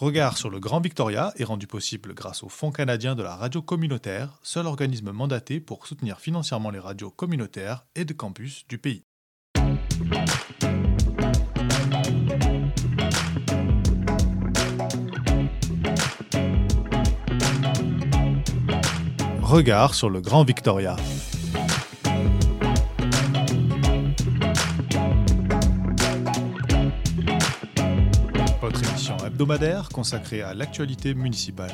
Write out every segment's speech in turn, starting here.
Regard sur le Grand Victoria est rendu possible grâce au Fonds canadien de la radio communautaire, seul organisme mandaté pour soutenir financièrement les radios communautaires et de campus du pays. Regard sur le Grand Victoria. Consacrée à l'actualité municipale.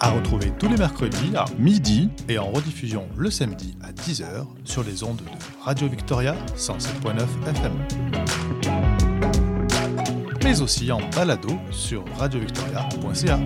À retrouver tous les mercredis à midi et en rediffusion le samedi à 10h sur les ondes de Radio Victoria 107.9 FM. Mais aussi en balado sur radiovictoria.ca.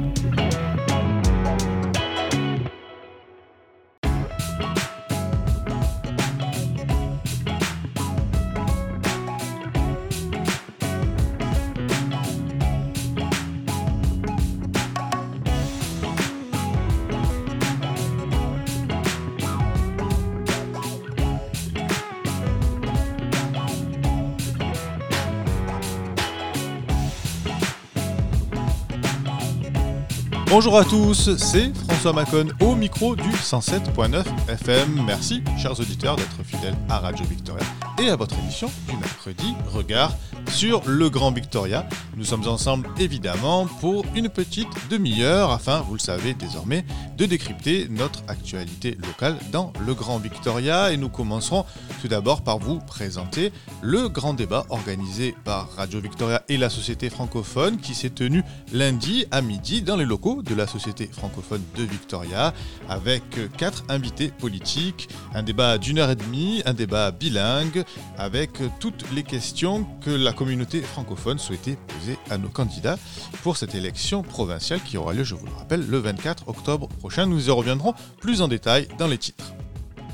Bonjour à tous, c'est François Macon au micro du 107.9 FM. Merci, chers auditeurs, d'être fidèles à Radio Victoria et à votre émission du mercredi Regard sur le Grand Victoria. Nous sommes ensemble évidemment pour une petite demi-heure afin, vous le savez désormais, de décrypter notre actualité locale dans le Grand Victoria. Et nous commencerons tout d'abord par vous présenter le grand débat organisé par Radio Victoria et la Société francophone qui s'est tenu lundi à midi dans les locaux de la Société francophone de Victoria avec quatre invités politiques, un débat d'une heure et demie, un débat bilingue avec toutes les questions que la communauté francophone souhaitait poser à nos candidats pour cette élection provinciale qui aura lieu, je vous le rappelle, le 24 octobre prochain. Nous y reviendrons plus en détail dans les titres.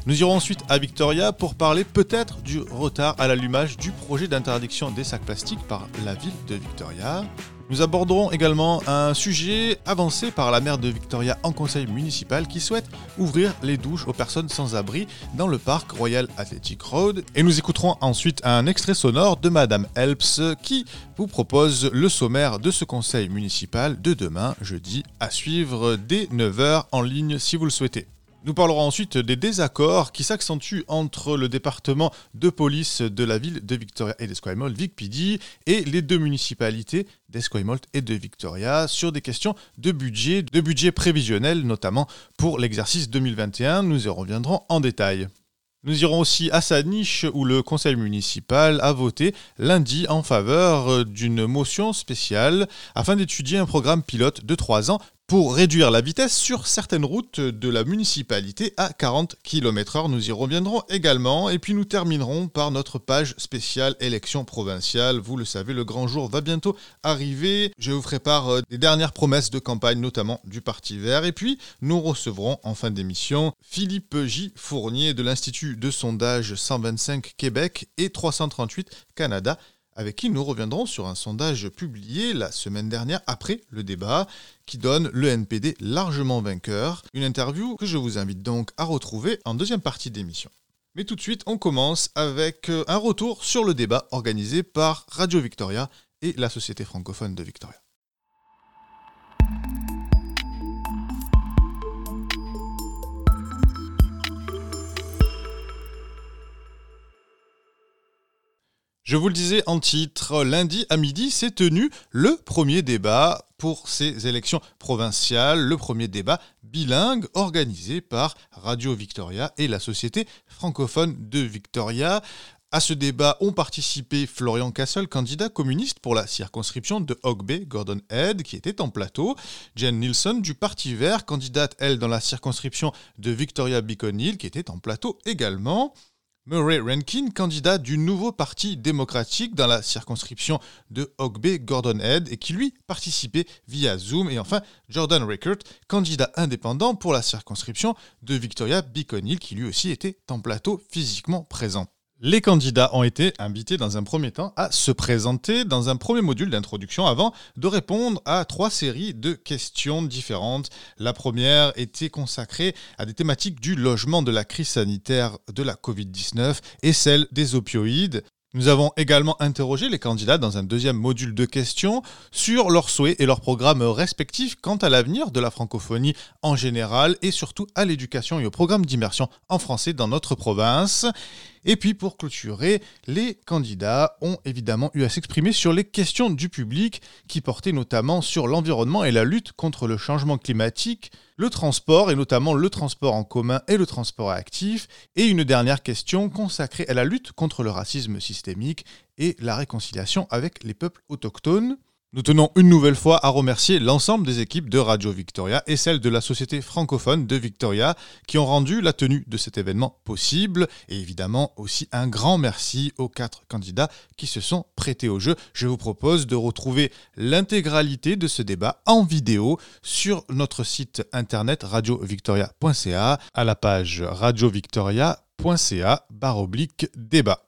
Nous irons ensuite à Victoria pour parler peut-être du retard à l'allumage du projet d'interdiction des sacs plastiques par la ville de Victoria. Nous aborderons également un sujet avancé par la maire de Victoria en conseil municipal qui souhaite ouvrir les douches aux personnes sans abri dans le parc Royal Athletic Road. Et nous écouterons ensuite un extrait sonore de Madame Helps qui vous propose le sommaire de ce conseil municipal de demain, jeudi, à suivre dès 9h en ligne si vous le souhaitez. Nous parlerons ensuite des désaccords qui s'accentuent entre le département de police de la ville de Victoria et d'Esquimalt, VicPD, et les deux municipalités d'Esquimalt et de Victoria sur des questions de budget, de budget prévisionnel notamment pour l'exercice 2021. Nous y reviendrons en détail. Nous irons aussi à Saniche où le conseil municipal a voté lundi en faveur d'une motion spéciale afin d'étudier un programme pilote de 3 ans pour réduire la vitesse sur certaines routes de la municipalité à 40 km/h. Nous y reviendrons également et puis nous terminerons par notre page spéciale élection provinciale. Vous le savez, le grand jour va bientôt arriver. Je vous ferai part euh, des dernières promesses de campagne, notamment du Parti vert. Et puis nous recevrons en fin d'émission Philippe J. Fournier de l'Institut de sondage 125 Québec et 338 Canada avec qui nous reviendrons sur un sondage publié la semaine dernière après le débat qui donne le NPD largement vainqueur. Une interview que je vous invite donc à retrouver en deuxième partie d'émission. Mais tout de suite, on commence avec euh, un retour sur le débat organisé par Radio Victoria et la Société francophone de Victoria. Je vous le disais en titre, lundi à midi s'est tenu le premier débat pour ces élections provinciales, le premier débat bilingue organisé par Radio Victoria et la Société francophone de Victoria. À ce débat ont participé Florian Castle, candidat communiste pour la circonscription de Hog Bay, Gordon Head, qui était en plateau, Jen Nielsen du Parti vert, candidate, elle, dans la circonscription de Victoria Beacon Hill, qui était en plateau également. Murray Rankin, candidat du nouveau Parti démocratique dans la circonscription de Hog Bay Gordon Head et qui lui participait via Zoom. Et enfin, Jordan Rickert, candidat indépendant pour la circonscription de Victoria Beacon Hill qui lui aussi était en plateau physiquement présent. Les candidats ont été invités dans un premier temps à se présenter dans un premier module d'introduction avant de répondre à trois séries de questions différentes. La première était consacrée à des thématiques du logement de la crise sanitaire de la Covid-19 et celle des opioïdes. Nous avons également interrogé les candidats dans un deuxième module de questions sur leurs souhaits et leurs programmes respectifs quant à l'avenir de la francophonie en général et surtout à l'éducation et au programme d'immersion en français dans notre province. Et puis pour clôturer, les candidats ont évidemment eu à s'exprimer sur les questions du public qui portaient notamment sur l'environnement et la lutte contre le changement climatique, le transport et notamment le transport en commun et le transport actif, et une dernière question consacrée à la lutte contre le racisme systémique et la réconciliation avec les peuples autochtones. Nous tenons une nouvelle fois à remercier l'ensemble des équipes de Radio Victoria et celles de la Société francophone de Victoria qui ont rendu la tenue de cet événement possible. Et évidemment aussi un grand merci aux quatre candidats qui se sont prêtés au jeu. Je vous propose de retrouver l'intégralité de ce débat en vidéo sur notre site internet radiovictoria.ca à la page radiovictoria.ca barre oblique débat.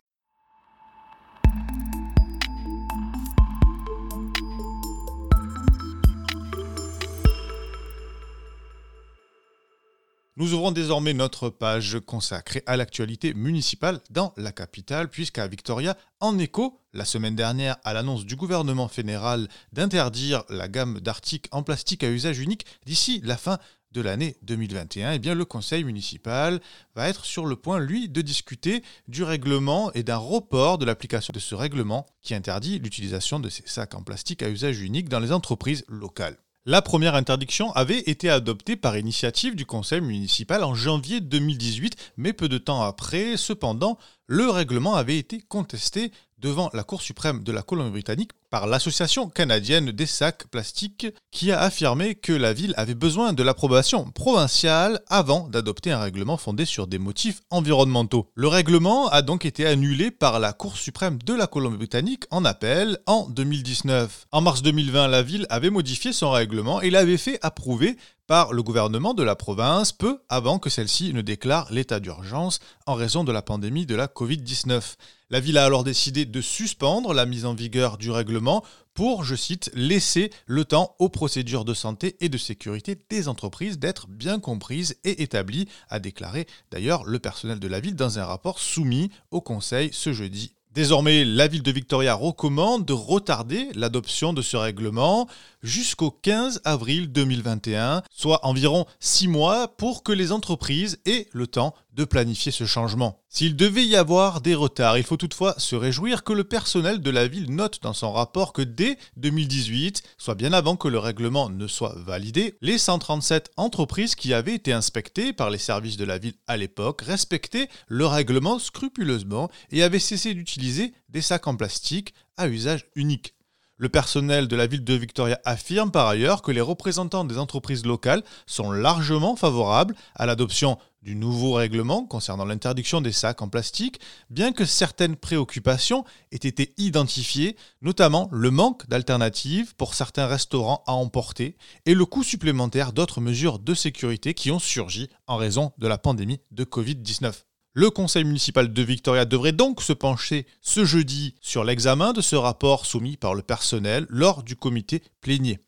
Nous ouvrons désormais notre page consacrée à l'actualité municipale dans la capitale, puisqu'à Victoria, en écho, la semaine dernière, à l'annonce du gouvernement fédéral d'interdire la gamme d'articles en plastique à usage unique d'ici la fin de l'année 2021, eh bien, le conseil municipal va être sur le point, lui, de discuter du règlement et d'un report de l'application de ce règlement qui interdit l'utilisation de ces sacs en plastique à usage unique dans les entreprises locales. La première interdiction avait été adoptée par initiative du conseil municipal en janvier 2018, mais peu de temps après, cependant, le règlement avait été contesté devant la Cour suprême de la Colombie-Britannique par l'Association canadienne des sacs plastiques qui a affirmé que la ville avait besoin de l'approbation provinciale avant d'adopter un règlement fondé sur des motifs environnementaux. Le règlement a donc été annulé par la Cour suprême de la Colombie-Britannique en appel en 2019. En mars 2020, la ville avait modifié son règlement et l'avait fait approuver par le gouvernement de la province peu avant que celle-ci ne déclare l'état d'urgence en raison de la pandémie de la Covid-19. La ville a alors décidé de suspendre la mise en vigueur du règlement pour, je cite, laisser le temps aux procédures de santé et de sécurité des entreprises d'être bien comprises et établies, a déclaré d'ailleurs le personnel de la ville dans un rapport soumis au Conseil ce jeudi. Désormais, la ville de Victoria recommande de retarder l'adoption de ce règlement jusqu'au 15 avril 2021, soit environ six mois pour que les entreprises aient le temps de planifier ce changement. S'il devait y avoir des retards, il faut toutefois se réjouir que le personnel de la ville note dans son rapport que dès 2018, soit bien avant que le règlement ne soit validé, les 137 entreprises qui avaient été inspectées par les services de la ville à l'époque respectaient le règlement scrupuleusement et avaient cessé d'utiliser des sacs en plastique à usage unique. Le personnel de la ville de Victoria affirme par ailleurs que les représentants des entreprises locales sont largement favorables à l'adoption du nouveau règlement concernant l'interdiction des sacs en plastique, bien que certaines préoccupations aient été identifiées, notamment le manque d'alternatives pour certains restaurants à emporter et le coût supplémentaire d'autres mesures de sécurité qui ont surgi en raison de la pandémie de Covid-19. Le conseil municipal de Victoria devrait donc se pencher ce jeudi sur l'examen de ce rapport soumis par le personnel lors du comité plénier.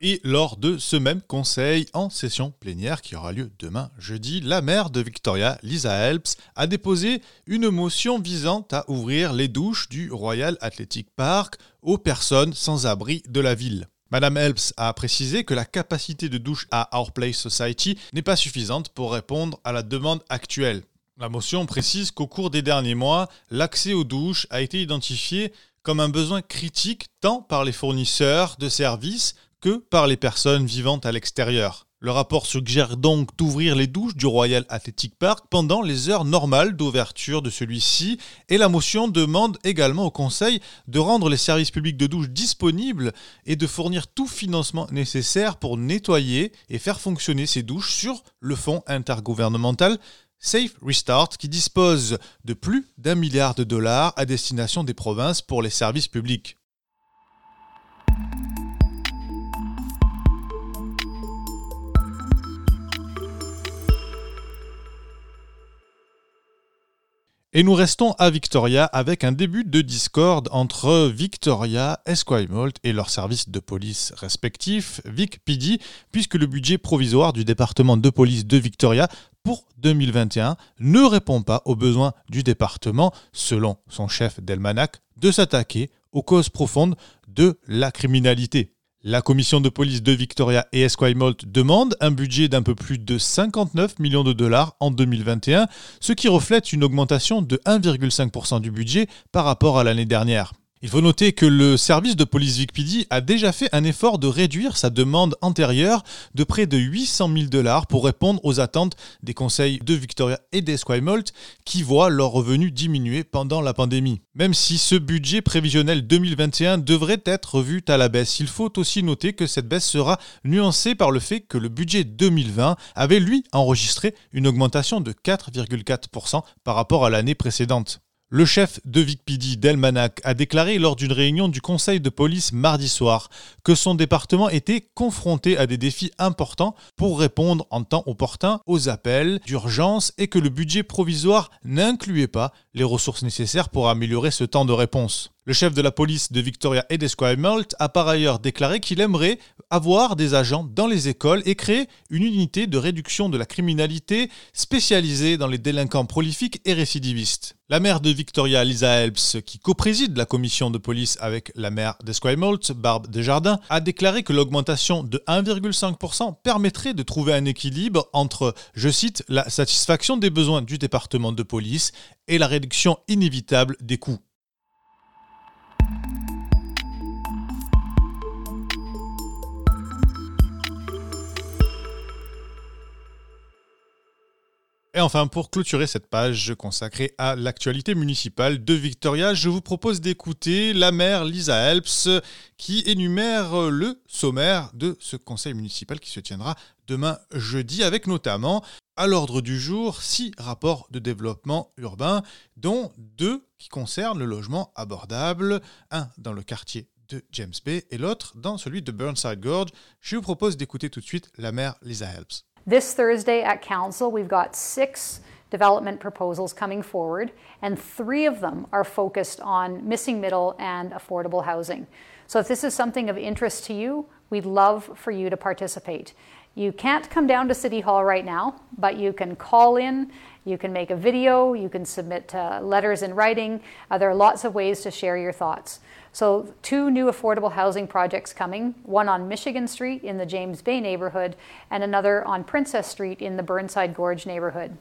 Et lors de ce même conseil en session plénière qui aura lieu demain jeudi, la maire de Victoria, Lisa Helps, a déposé une motion visant à ouvrir les douches du Royal Athletic Park aux personnes sans abri de la ville. Madame Helps a précisé que la capacité de douche à Our Place Society n'est pas suffisante pour répondre à la demande actuelle. La motion précise qu'au cours des derniers mois, l'accès aux douches a été identifié comme un besoin critique tant par les fournisseurs de services que par les personnes vivant à l'extérieur. Le rapport suggère donc d'ouvrir les douches du Royal Athletic Park pendant les heures normales d'ouverture de celui-ci et la motion demande également au Conseil de rendre les services publics de douche disponibles et de fournir tout financement nécessaire pour nettoyer et faire fonctionner ces douches sur le fonds intergouvernemental Safe Restart qui dispose de plus d'un milliard de dollars à destination des provinces pour les services publics. Et nous restons à Victoria avec un début de discorde entre Victoria, Esquimalt et leurs services de police respectifs, VicPD, puisque le budget provisoire du département de police de Victoria pour 2021 ne répond pas aux besoins du département, selon son chef d'Elmanac, de s'attaquer aux causes profondes de la criminalité. La commission de police de Victoria et Esquimalt demande un budget d'un peu plus de 59 millions de dollars en 2021, ce qui reflète une augmentation de 1,5% du budget par rapport à l'année dernière. Il faut noter que le service de police VicPD a déjà fait un effort de réduire sa demande antérieure de près de 800 000 dollars pour répondre aux attentes des conseils de Victoria et d'Esquimalt qui voient leurs revenus diminuer pendant la pandémie. Même si ce budget prévisionnel 2021 devrait être revu à la baisse, il faut aussi noter que cette baisse sera nuancée par le fait que le budget 2020 avait lui enregistré une augmentation de 4,4% par rapport à l'année précédente. Le chef de VicPD d'Elmanac a déclaré lors d'une réunion du conseil de police mardi soir que son département était confronté à des défis importants pour répondre en temps opportun aux appels d'urgence et que le budget provisoire n'incluait pas les ressources nécessaires pour améliorer ce temps de réponse. Le chef de la police de Victoria et d'Esquimalt a par ailleurs déclaré qu'il aimerait avoir des agents dans les écoles et créer une unité de réduction de la criminalité spécialisée dans les délinquants prolifiques et récidivistes. La maire de Victoria, Lisa Helps, qui co-préside la commission de police avec la maire d'Esquimalt, Barbe Desjardins, a déclaré que l'augmentation de 1,5% permettrait de trouver un équilibre entre, je cite, la satisfaction des besoins du département de police et la réduction inévitable des coûts. Et enfin, pour clôturer cette page consacrée à l'actualité municipale de Victoria, je vous propose d'écouter la maire Lisa Helps qui énumère le sommaire de ce conseil municipal qui se tiendra demain jeudi avec notamment à l'ordre du jour six rapports de développement urbain dont deux qui concernent le logement abordable, un dans le quartier de James Bay et l'autre dans celui de Burnside Gorge. Je vous propose d'écouter tout de suite la maire Lisa Helps. This Thursday at Council, we've got six development proposals coming forward, and three of them are focused on missing middle and affordable housing. So, if this is something of interest to you, we'd love for you to participate. You can't come down to City Hall right now, but you can call in, you can make a video, you can submit uh, letters in writing. Uh, there are lots of ways to share your thoughts. So, two new affordable housing projects coming one on Michigan Street in the James Bay neighborhood, and another on Princess Street in the Burnside Gorge neighborhood.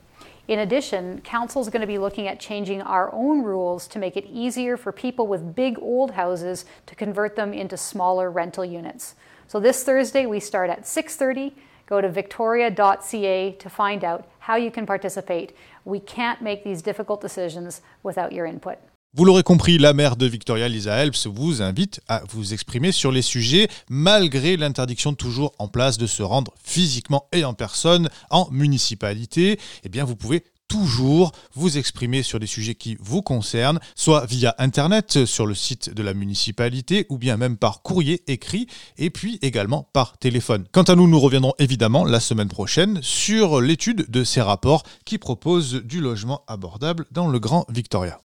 In addition, Council is going to be looking at changing our own rules to make it easier for people with big old houses to convert them into smaller rental units. So this Thursday we start at 6:30. Go to victoria.ca to find out how you can participate. We can't make these difficult decisions without your input. Vous l'aurez compris, la maire de Victoria, Lisa Helps, vous invite à vous exprimer sur les sujets, malgré l'interdiction toujours en place de se rendre physiquement et en personne en municipalité. Eh bien, vous pouvez toujours vous exprimer sur des sujets qui vous concernent, soit via Internet sur le site de la municipalité, ou bien même par courrier écrit, et puis également par téléphone. Quant à nous, nous reviendrons évidemment la semaine prochaine sur l'étude de ces rapports qui proposent du logement abordable dans le Grand Victoria.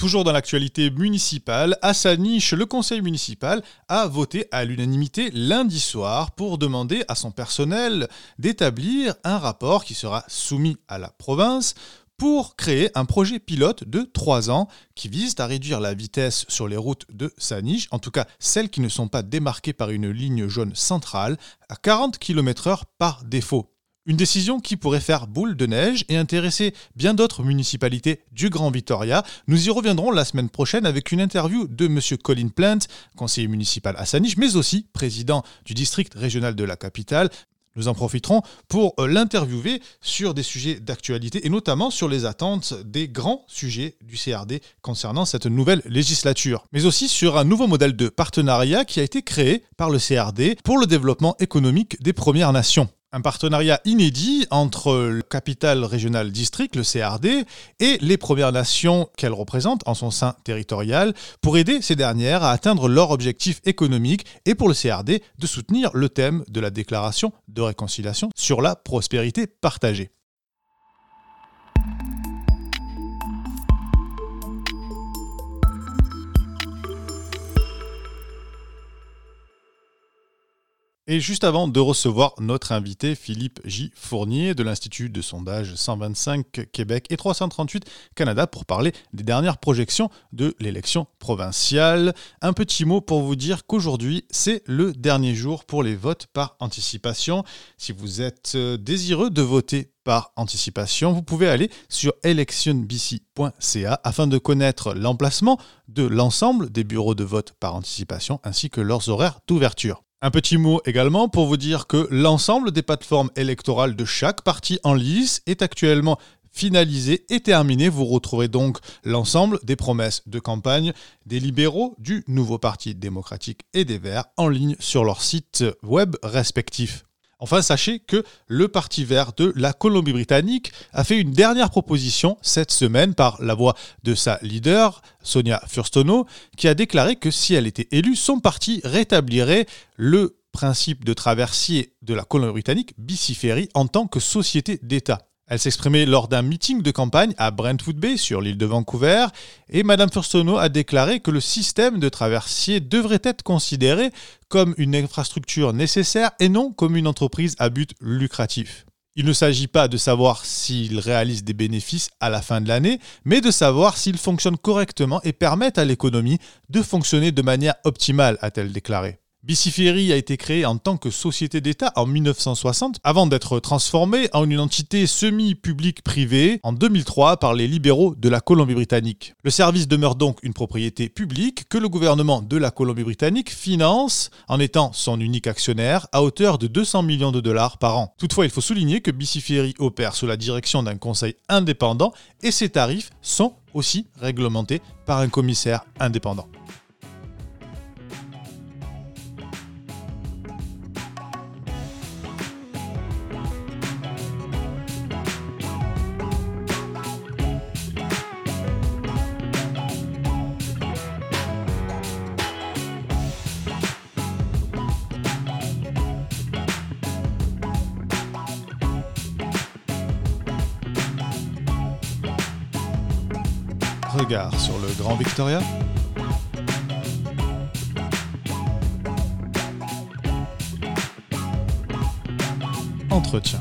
Toujours dans l'actualité municipale, à sa niche, le conseil municipal a voté à l'unanimité lundi soir pour demander à son personnel d'établir un rapport qui sera soumis à la province pour créer un projet pilote de 3 ans qui vise à réduire la vitesse sur les routes de Saniche, en tout cas celles qui ne sont pas démarquées par une ligne jaune centrale, à 40 km/h par défaut. Une décision qui pourrait faire boule de neige et intéresser bien d'autres municipalités du Grand Victoria. Nous y reviendrons la semaine prochaine avec une interview de M. Colin Plant, conseiller municipal à Saniche, mais aussi président du district régional de la capitale. Nous en profiterons pour euh, l'interviewer sur des sujets d'actualité et notamment sur les attentes des grands sujets du CRD concernant cette nouvelle législature, mais aussi sur un nouveau modèle de partenariat qui a été créé par le CRD pour le développement économique des Premières Nations. Un partenariat inédit entre le Capital Régional District, le CRD, et les Premières Nations qu'elle représente en son sein territorial pour aider ces dernières à atteindre leurs objectifs économiques et pour le CRD de soutenir le thème de la déclaration de réconciliation sur la prospérité partagée. Et juste avant de recevoir notre invité Philippe J. Fournier de l'Institut de sondage 125 Québec et 338 Canada pour parler des dernières projections de l'élection provinciale, un petit mot pour vous dire qu'aujourd'hui c'est le dernier jour pour les votes par anticipation. Si vous êtes euh, désireux de voter par anticipation, vous pouvez aller sur electionbc.ca afin de connaître l'emplacement de l'ensemble des bureaux de vote par anticipation ainsi que leurs horaires d'ouverture. Un petit mot également pour vous dire que l'ensemble des plateformes électorales de chaque parti en lice est actuellement finalisé et terminé. Vous retrouverez donc l'ensemble des promesses de campagne des libéraux, du nouveau Parti démocratique et des Verts en ligne sur leurs sites web respectifs. Enfin, sachez que le Parti vert de la Colombie-Britannique a fait une dernière proposition cette semaine par la voix de sa leader, Sonia Furstono, qui a déclaré que si elle était élue, son parti rétablirait le principe de traversier de la Colombie-Britannique, Biciferi, en tant que société d'État. Elle s'exprimait lors d'un meeting de campagne à Brentwood Bay sur l'île de Vancouver et Madame Furstono a déclaré que le système de traversier devrait être considéré comme une infrastructure nécessaire et non comme une entreprise à but lucratif. Il ne s'agit pas de savoir s'il réalise des bénéfices à la fin de l'année, mais de savoir s'il fonctionne correctement et permet à l'économie de fonctionner de manière optimale, a-t-elle déclaré. Biciferi a été créé en tant que société d'État en 1960 avant d'être transformé en une entité semi-publique privée en 2003 par les libéraux de la Colombie-Britannique. Le service demeure donc une propriété publique que le gouvernement de la Colombie-Britannique finance en étant son unique actionnaire à hauteur de 200 millions de dollars par an. Toutefois, il faut souligner que Biciferi opère sous la direction d'un conseil indépendant et ses tarifs sont aussi réglementés par un commissaire indépendant. Sur le Grand Victoria Entretien.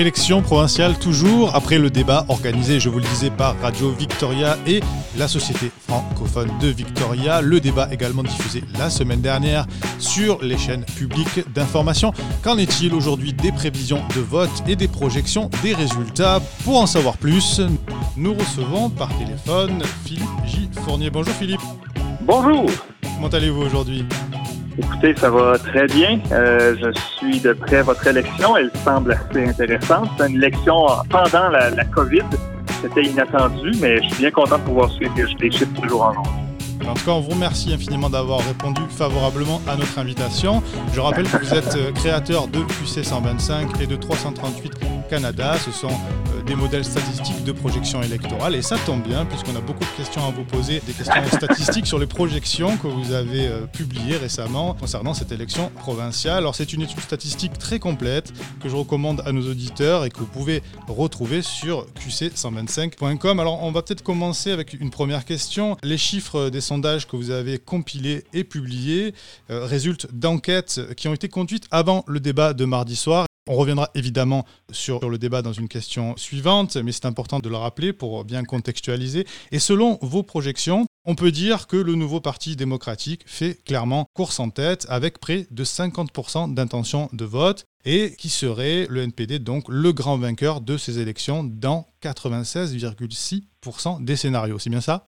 Élection provinciale toujours après le débat organisé, je vous le disais, par Radio Victoria et la Société francophone de Victoria. Le débat également diffusé la semaine dernière sur les chaînes publiques d'information. Qu'en est-il aujourd'hui des prévisions de vote et des projections des résultats? Pour en savoir plus, nous recevons par téléphone Philippe J. Fournier. Bonjour Philippe. Bonjour. Comment allez-vous aujourd'hui? Écoutez, ça va très bien. Euh, je suis de près votre élection. Elle semble assez intéressante. C'est une élection pendant la, COVID. C'était inattendu, mais je suis bien content de pouvoir suivre les chiffres toujours en jour. En tout cas, on vous remercie infiniment d'avoir répondu favorablement à notre invitation. Je rappelle que vous êtes euh, créateur de QC 125 et de 338 Canada. Ce sont euh, des modèles statistiques de projection électorale. Et ça tombe bien, puisqu'on a beaucoup de questions à vous poser, des questions statistiques sur les projections que vous avez euh, publiées récemment concernant cette élection provinciale. Alors, c'est une étude statistique très complète que je recommande à nos auditeurs et que vous pouvez retrouver sur qc125.com. Alors, on va peut-être commencer avec une première question. Les chiffres des sondages que vous avez compilés et publiés euh, résultent d'enquêtes qui ont été conduites avant le débat de mardi soir. On reviendra évidemment sur le débat dans une question suivante, mais c'est important de le rappeler pour bien contextualiser. Et selon vos projections, on peut dire que le nouveau Parti démocratique fait clairement course en tête avec près de 50% d'intention de vote et qui serait le NPD donc le grand vainqueur de ces élections dans 96,6% des scénarios. C'est bien ça?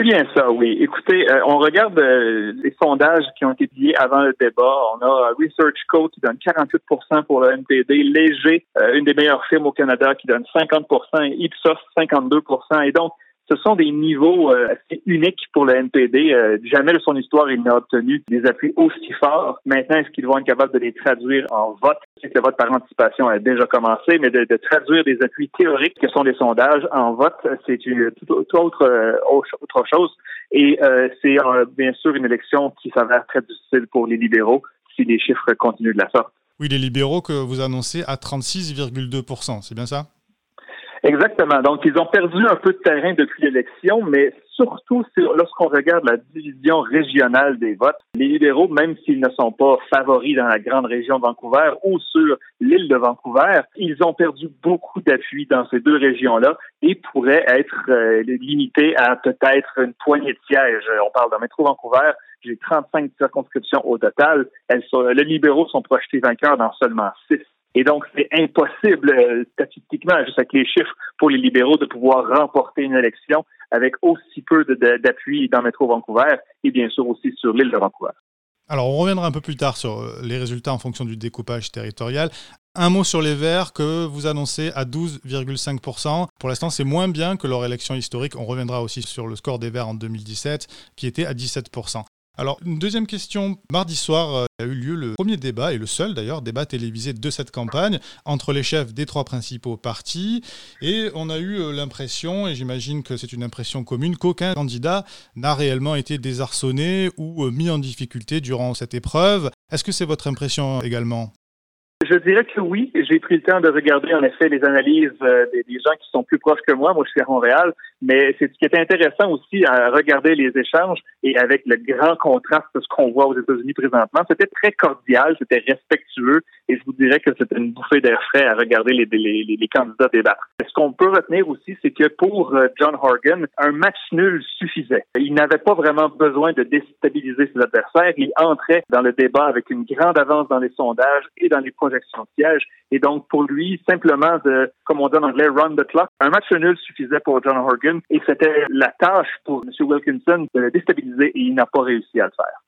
C'est bien ça, oui. Écoutez, euh, on regarde euh, les sondages qui ont été publiés avant le débat. On a Research Code qui donne 48% pour le NPD, Léger, euh, une des meilleures firmes au Canada, qui donne 50 et Ipsos 52 Et donc, ce sont des niveaux euh, assez uniques pour le NPD. Euh, jamais de son histoire, il n'a obtenu des appuis aussi forts. Maintenant, est-ce qu'ils vont être capables de les traduire en vote? C'est que le vote par anticipation a déjà commencé, mais de, traduire des appuis théoriques que sont des sondages en vote, c'est une autre, euh, autre chose. Et c'est bien sûr une élection qui s'avère très difficile pour les libéraux si les chiffres continuent de la sorte. Oui, les libéraux que vous annoncez à 36,2 c'est bien ça? Exactement. Donc, ils ont perdu un peu de terrain depuis l'élection, mais surtout lorsqu'on regarde la division régionale des votes, les libéraux, même s'ils ne sont pas favoris dans la grande région de Vancouver ou sur l'île de Vancouver, ils ont perdu beaucoup d'appui dans ces deux régions-là et pourraient être euh, limités à peut-être une poignée de sièges. On parle de métro Vancouver, j'ai 35 circonscriptions au total. Elles sont, les libéraux sont projetés vainqueurs dans seulement six. Et donc, c'est impossible, euh, statistiquement, juste avec les chiffres, pour les libéraux de pouvoir remporter une élection avec aussi peu d'appui dans Métro Vancouver et bien sûr aussi sur l'île de Vancouver. Alors, on reviendra un peu plus tard sur euh, les résultats en fonction du découpage territorial. Un mot sur les Verts que vous annoncez à 12,5%. Pour l'instant, c'est moins bien que leur élection historique. On reviendra aussi sur le score des Verts en 2017, qui était à 17%. Alors, une deuxième question. Mardi soir euh, a eu lieu le premier débat, et le seul d'ailleurs, débat télévisé de cette campagne, entre les chefs des trois principaux partis. Et on a eu euh, l'impression, et j'imagine que c'est une impression commune, qu'aucun candidat n'a réellement été désarçonné ou euh, mis en difficulté durant cette épreuve. Est-ce que c'est votre impression également? Je dirais que oui. J'ai pris le temps de regarder en effet les analyses des, gens qui sont plus proches que moi. Moi, je suis à Montréal. Mais c'est ce qui est intéressant aussi à regarder les échanges et avec le grand contraste de ce qu'on voit aux États-Unis présentement. C'était très cordial, c'était respectueux et je vous dirais que c'était une bouffée d'air frais à regarder les, les, les, candidats débattre. Ce qu'on peut retenir aussi, c'est que pour euh, John Horgan, un match nul suffisait. Il n'avait pas vraiment besoin de déstabiliser ses adversaires. Il entrait dans le débat avec une grande avance dans les sondages et dans les projections de sièges. Et donc, pour lui, simplement comme on dit en anglais, run the clock, un match nul suffisait pour John Horgan et c'était la tâche pour M. Wilkinson de le déstabiliser et il n'a pas réussi à le faire.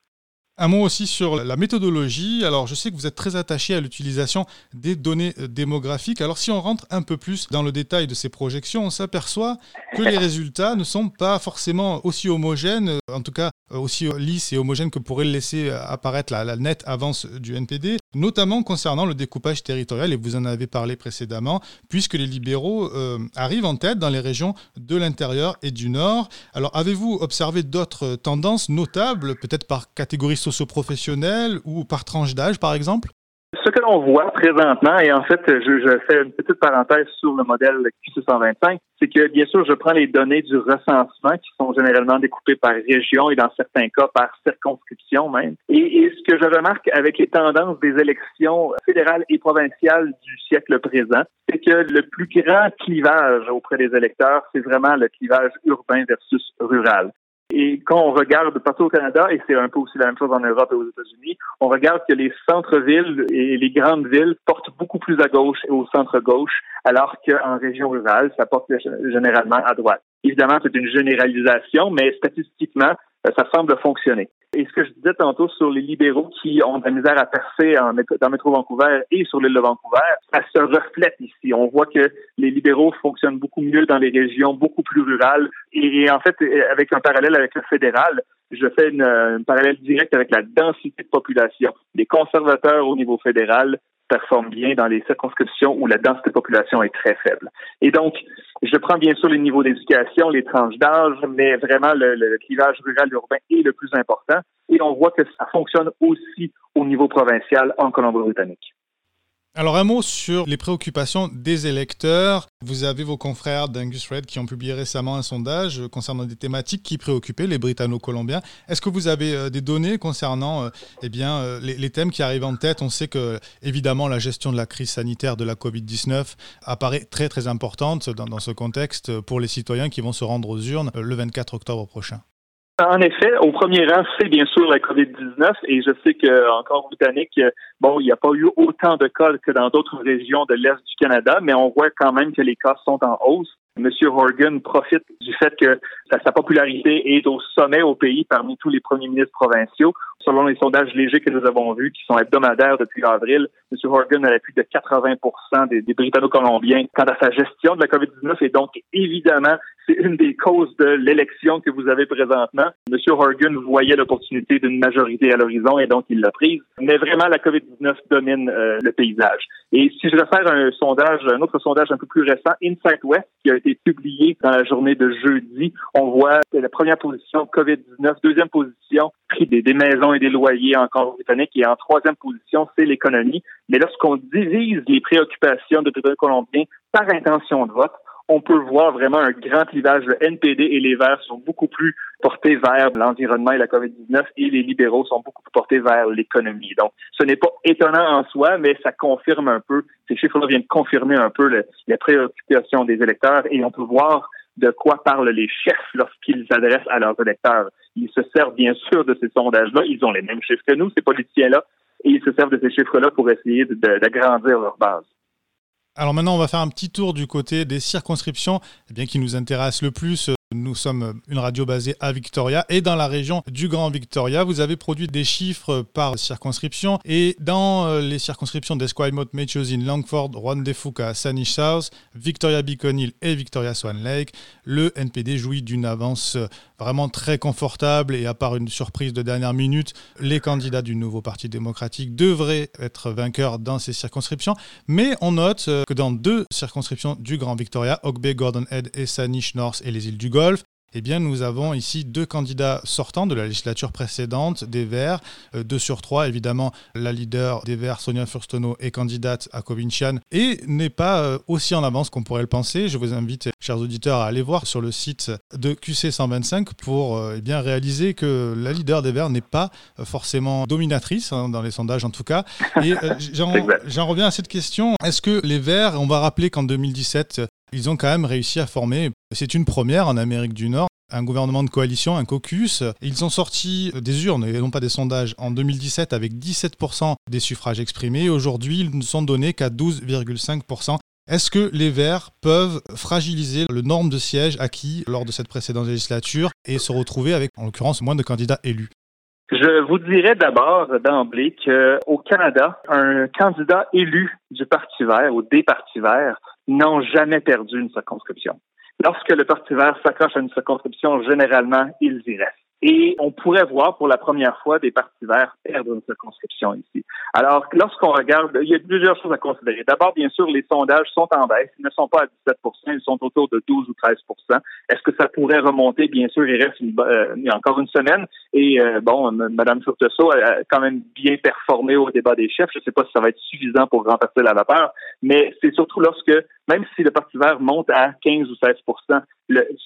Un mot aussi sur la méthodologie. Alors, je sais que vous êtes très attaché à l'utilisation des données démographiques. Alors, si on rentre un peu plus dans le détail de ces projections, on s'aperçoit que les résultats ne sont pas forcément aussi homogènes, en tout cas aussi lisses et homogènes que pourrait laisser apparaître la, nette avance du NPD, notamment concernant le découpage territorial, et vous en avez parlé précédemment, puisque les libéraux arrivent en tête dans les régions de l'intérieur et du nord. Alors, avez-vous observé d'autres tendances notables, peut-être par catégorie socio-professionnel ou par tranche d'âge, par exemple? Ce que l'on voit présentement, et en fait, je, fais une petite parenthèse sur le modèle QC125, c'est que bien sûr, je prends les données du recensement qui sont généralement découpées par région et dans certains cas par circonscription même. Et, ce que je remarque avec les tendances des élections fédérales et provinciales du siècle présent, c'est que le plus grand clivage auprès des électeurs, c'est vraiment le clivage urbain versus rural. Et quand on regarde partout au Canada, et c'est un peu aussi la même chose en Europe et aux États-Unis, on regarde que les centres-villes et les grandes villes portent beaucoup plus à gauche et au centre-gauche, alors qu'en région rurale, ça porte généralement à droite. Évidemment, c'est une généralisation, mais statistiquement, ça semble fonctionner. Et ce que je disais tantôt sur les libéraux qui ont de la misère à percer en, dans Métro Vancouver et sur l'île de Vancouver, ça se reflète ici. On voit que les libéraux fonctionnent beaucoup mieux dans les régions beaucoup plus rurales. Et, en fait, avec un parallèle avec le fédéral, je fais une, un parallèle direct avec la densité de population. Les conservateurs au niveau fédéral performent bien dans les circonscriptions où la densité de population est très faible. Et donc, je prends bien sûr les niveaux d'éducation, les tranches d'âge, mais vraiment le clivage rural-urbain est le plus important. Et on voit que ça fonctionne aussi au niveau provincial en Colombie-Britannique. Alors un mot sur les préoccupations des électeurs. Vous avez vos confrères d'Angus Red qui ont publié récemment un sondage concernant des thématiques qui préoccupaient les Britanno-Colombiens. Est-ce que vous avez euh, des données concernant euh, eh bien, euh, les, thèmes qui arrivent en tête? On sait que évidemment la gestion de la crise sanitaire de la Covid-19 apparaît très très importante dans ce contexte pour les citoyens qui vont se rendre aux urnes le 24 octobre prochain. En effet, au premier rang, c'est bien sûr la COVID-19 et je sais qu'en Colombie-Britannique, bon, il n'y a pas eu autant de cas que dans d'autres régions de l'Est du Canada, mais on voit quand même que les cas sont en hausse. Monsieur Horgan profite du fait que sa, popularité est au sommet au pays parmi tous les premiers ministres provinciaux. Selon les sondages légers que nous avons vus, qui sont hebdomadaires depuis avril, Monsieur Horgan a plus de 80 des, des Britanno-Colombiens quant à sa gestion de la COVID-19 et donc évidemment c'est une des causes de l'élection que vous avez présentement. Monsieur Horgan voyait l'opportunité d'une majorité à l'horizon et donc il l'a prise. Mais vraiment, la COVID-19 domine euh, le paysage. Et si je faire un sondage, un autre sondage un peu plus récent, Insight West, qui a été publié dans la journée de jeudi, on voit la première position COVID-19, deuxième position prix des, maisons et des loyers en Colombie-Britannique et en troisième position, c'est l'économie. Mais lorsqu'on divise les préoccupations de tous les Colombiens par intention de vote, on peut voir vraiment un grand clivage. Le NPD et les Verts sont beaucoup plus portés vers l'environnement et la COVID-19 et les libéraux sont beaucoup plus portés vers l'économie. Donc, ce n'est pas étonnant en soi, mais ça confirme un peu, ces chiffres-là viennent confirmer un peu les préoccupations des électeurs et on peut voir de quoi parlent les chefs lorsqu'ils s'adressent à leurs électeurs. Ils se servent bien sûr de ces sondages-là. Ils ont les mêmes chiffres que nous, ces politiciens-là, et ils se servent de ces chiffres-là pour essayer d'agrandir leur base. Alors maintenant, on va faire un petit tour du côté des circonscriptions eh bien, qui nous intéressent le plus. Nous sommes une radio basée à Victoria et dans la région du Grand Victoria. Vous avez produit des chiffres par circonscription et dans euh, les circonscriptions d'Esquimalt, Mechosin, Langford, Rwanda-Fuka, Sanish South, Victoria Beacon Hill et Victoria Swan Lake, le NPD jouit d'une avance vraiment très confortable et à part une surprise de dernière minute, les candidats du nouveau Parti démocratique devraient être vainqueurs dans ces circonscriptions. Mais on note euh, que dans deux circonscriptions du Grand Victoria, Bay, Gordon Head et Sanish North et les îles du Golfe, eh bien, nous avons ici deux candidats sortants de la législature précédente des Verts, euh, deux sur trois. Évidemment, la leader des Verts, Sonia Furstono, est candidate à Covincian et n'est pas euh, aussi en avance qu'on pourrait le penser. Je vous invite, chers auditeurs, à aller voir sur le site de QC125 pour euh, eh bien, réaliser que la leader des Verts n'est pas forcément dominatrice, hein, dans les sondages en tout cas. Et j'en reviens à cette question. Est-ce que les Verts, on va rappeler qu'en 2017, ils ont quand même réussi à former, c'est une première en Amérique du Nord, un gouvernement de coalition, un caucus. Ils ont sorti des urnes et non pas des sondages en 2017 avec 17% des suffrages exprimés. Aujourd'hui, ils ne sont donnés qu'à 12,5%. Est-ce que les Verts peuvent fragiliser le nombre de sièges acquis lors de cette précédente législature et se retrouver avec, en l'occurrence, moins de candidats élus? Je vous dirais d'abord d'emblée qu'au Canada, un candidat élu du Parti vert ou des partis verts n'ont jamais perdu une circonscription. Lorsque le Parti vert s'accroche à une circonscription, généralement, ils y restent. Et on pourrait voir pour la première fois des partis verts perdre une circonscription ici. Alors, lorsqu'on regarde, il y a plusieurs choses à considérer. D'abord, bien sûr, les sondages sont en baisse. Ils ne sont pas à 17 ils sont autour de 12 ou 13 Est-ce que ça pourrait remonter? Bien sûr, il reste euh, encore une semaine. Et euh, bon, Mme Furtesso a quand même bien performé au débat des chefs. Je ne sais pas si ça va être suffisant pour remplacer la vapeur, mais c'est surtout lorsque, même si le Parti vert monte à 15 ou 16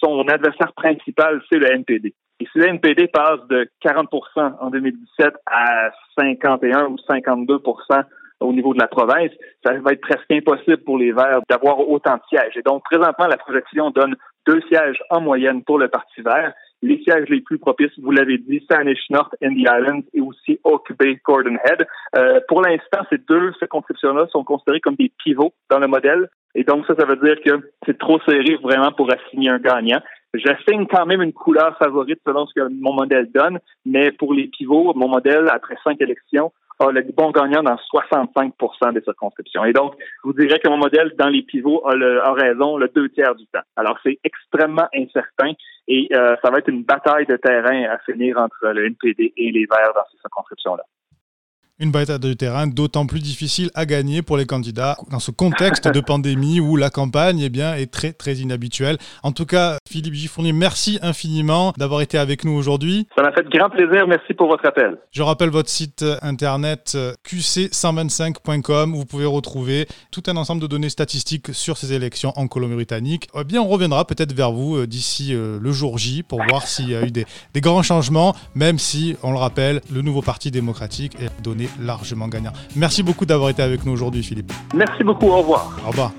son adversaire principal, c'est le NPD. Et si le NPD passe de 40% en 2017 à 51 ou 52% au niveau de la province, ça va être presque impossible pour les Verts d'avoir autant de sièges. Et donc, présentement, la projection donne deux sièges en moyenne pour le Parti vert. Les sièges les plus propices, vous l'avez dit, Sanish North, Indy Islands et aussi Oak Bay, Gordon Head. Euh, pour l'instant, ces deux circonscriptions-là sont considérées comme des pivots dans le modèle. Et donc, ça, ça veut dire que c'est trop serré vraiment pour assigner un gagnant. J'assigne quand même une couleur favorite selon ce que mon modèle donne, mais pour les pivots, mon modèle, après cinq élections, a le bon gagnant dans 65% des circonscriptions. Et donc, je vous dirais que mon modèle dans les pivots a, a raison le deux tiers du temps. Alors, c'est extrêmement incertain et euh, ça va être une bataille de terrain à finir entre le NPD et les Verts dans ces circonscriptions-là une bataille de terrain d'autant plus difficile à gagner pour les candidats dans ce contexte de pandémie où la campagne eh bien, est très très inhabituelle. En tout cas, Philippe Giffournier, merci infiniment d'avoir été avec nous aujourd'hui. Ça m'a fait grand plaisir. Merci pour votre appel. Je rappelle votre site internet euh, qc125.com où vous pouvez retrouver tout un ensemble de données statistiques sur ces élections en Colombie-Britannique. Eh bien, on reviendra peut-être vers vous euh, d'ici euh, le jour J pour voir s'il y a eu des, des grands changements, même si, on le rappelle, le nouveau Parti démocratique est donné largement gagnant. Merci beaucoup d'avoir été avec nous aujourd'hui, Philippe. Merci beaucoup. Au revoir. Au revoir.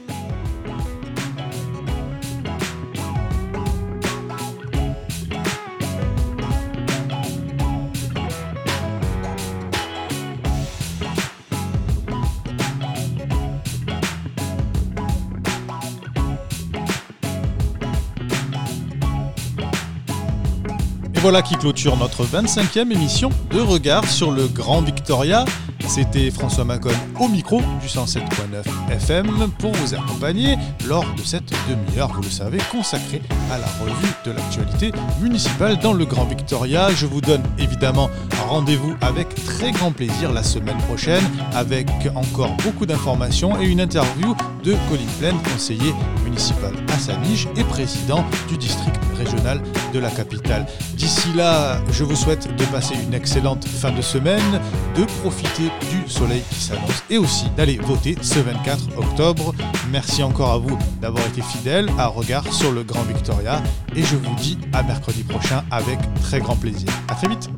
Voilà qui clôture notre 25e émission de Regard sur le Grand Victoria. C'était François Macon au micro du 107.9 FM pour vous accompagner lors de cette demi-heure, vous le savez, consacrée à la revue de l'actualité municipale dans le Grand Victoria. Je vous donne évidemment rendez-vous avec très grand plaisir la semaine prochaine avec encore beaucoup d'informations et une interview de Colin Plaine, conseiller municipal à Sanige et président du district régional de la capitale. D'ici là, je vous souhaite de passer une excellente fin de semaine, de profiter du soleil qui s'annonce et aussi d'aller voter ce 24 octobre. Merci encore à vous d'avoir été fidèles à Regard sur le Grand Victoria et je vous dis à mercredi prochain avec très grand plaisir. A très vite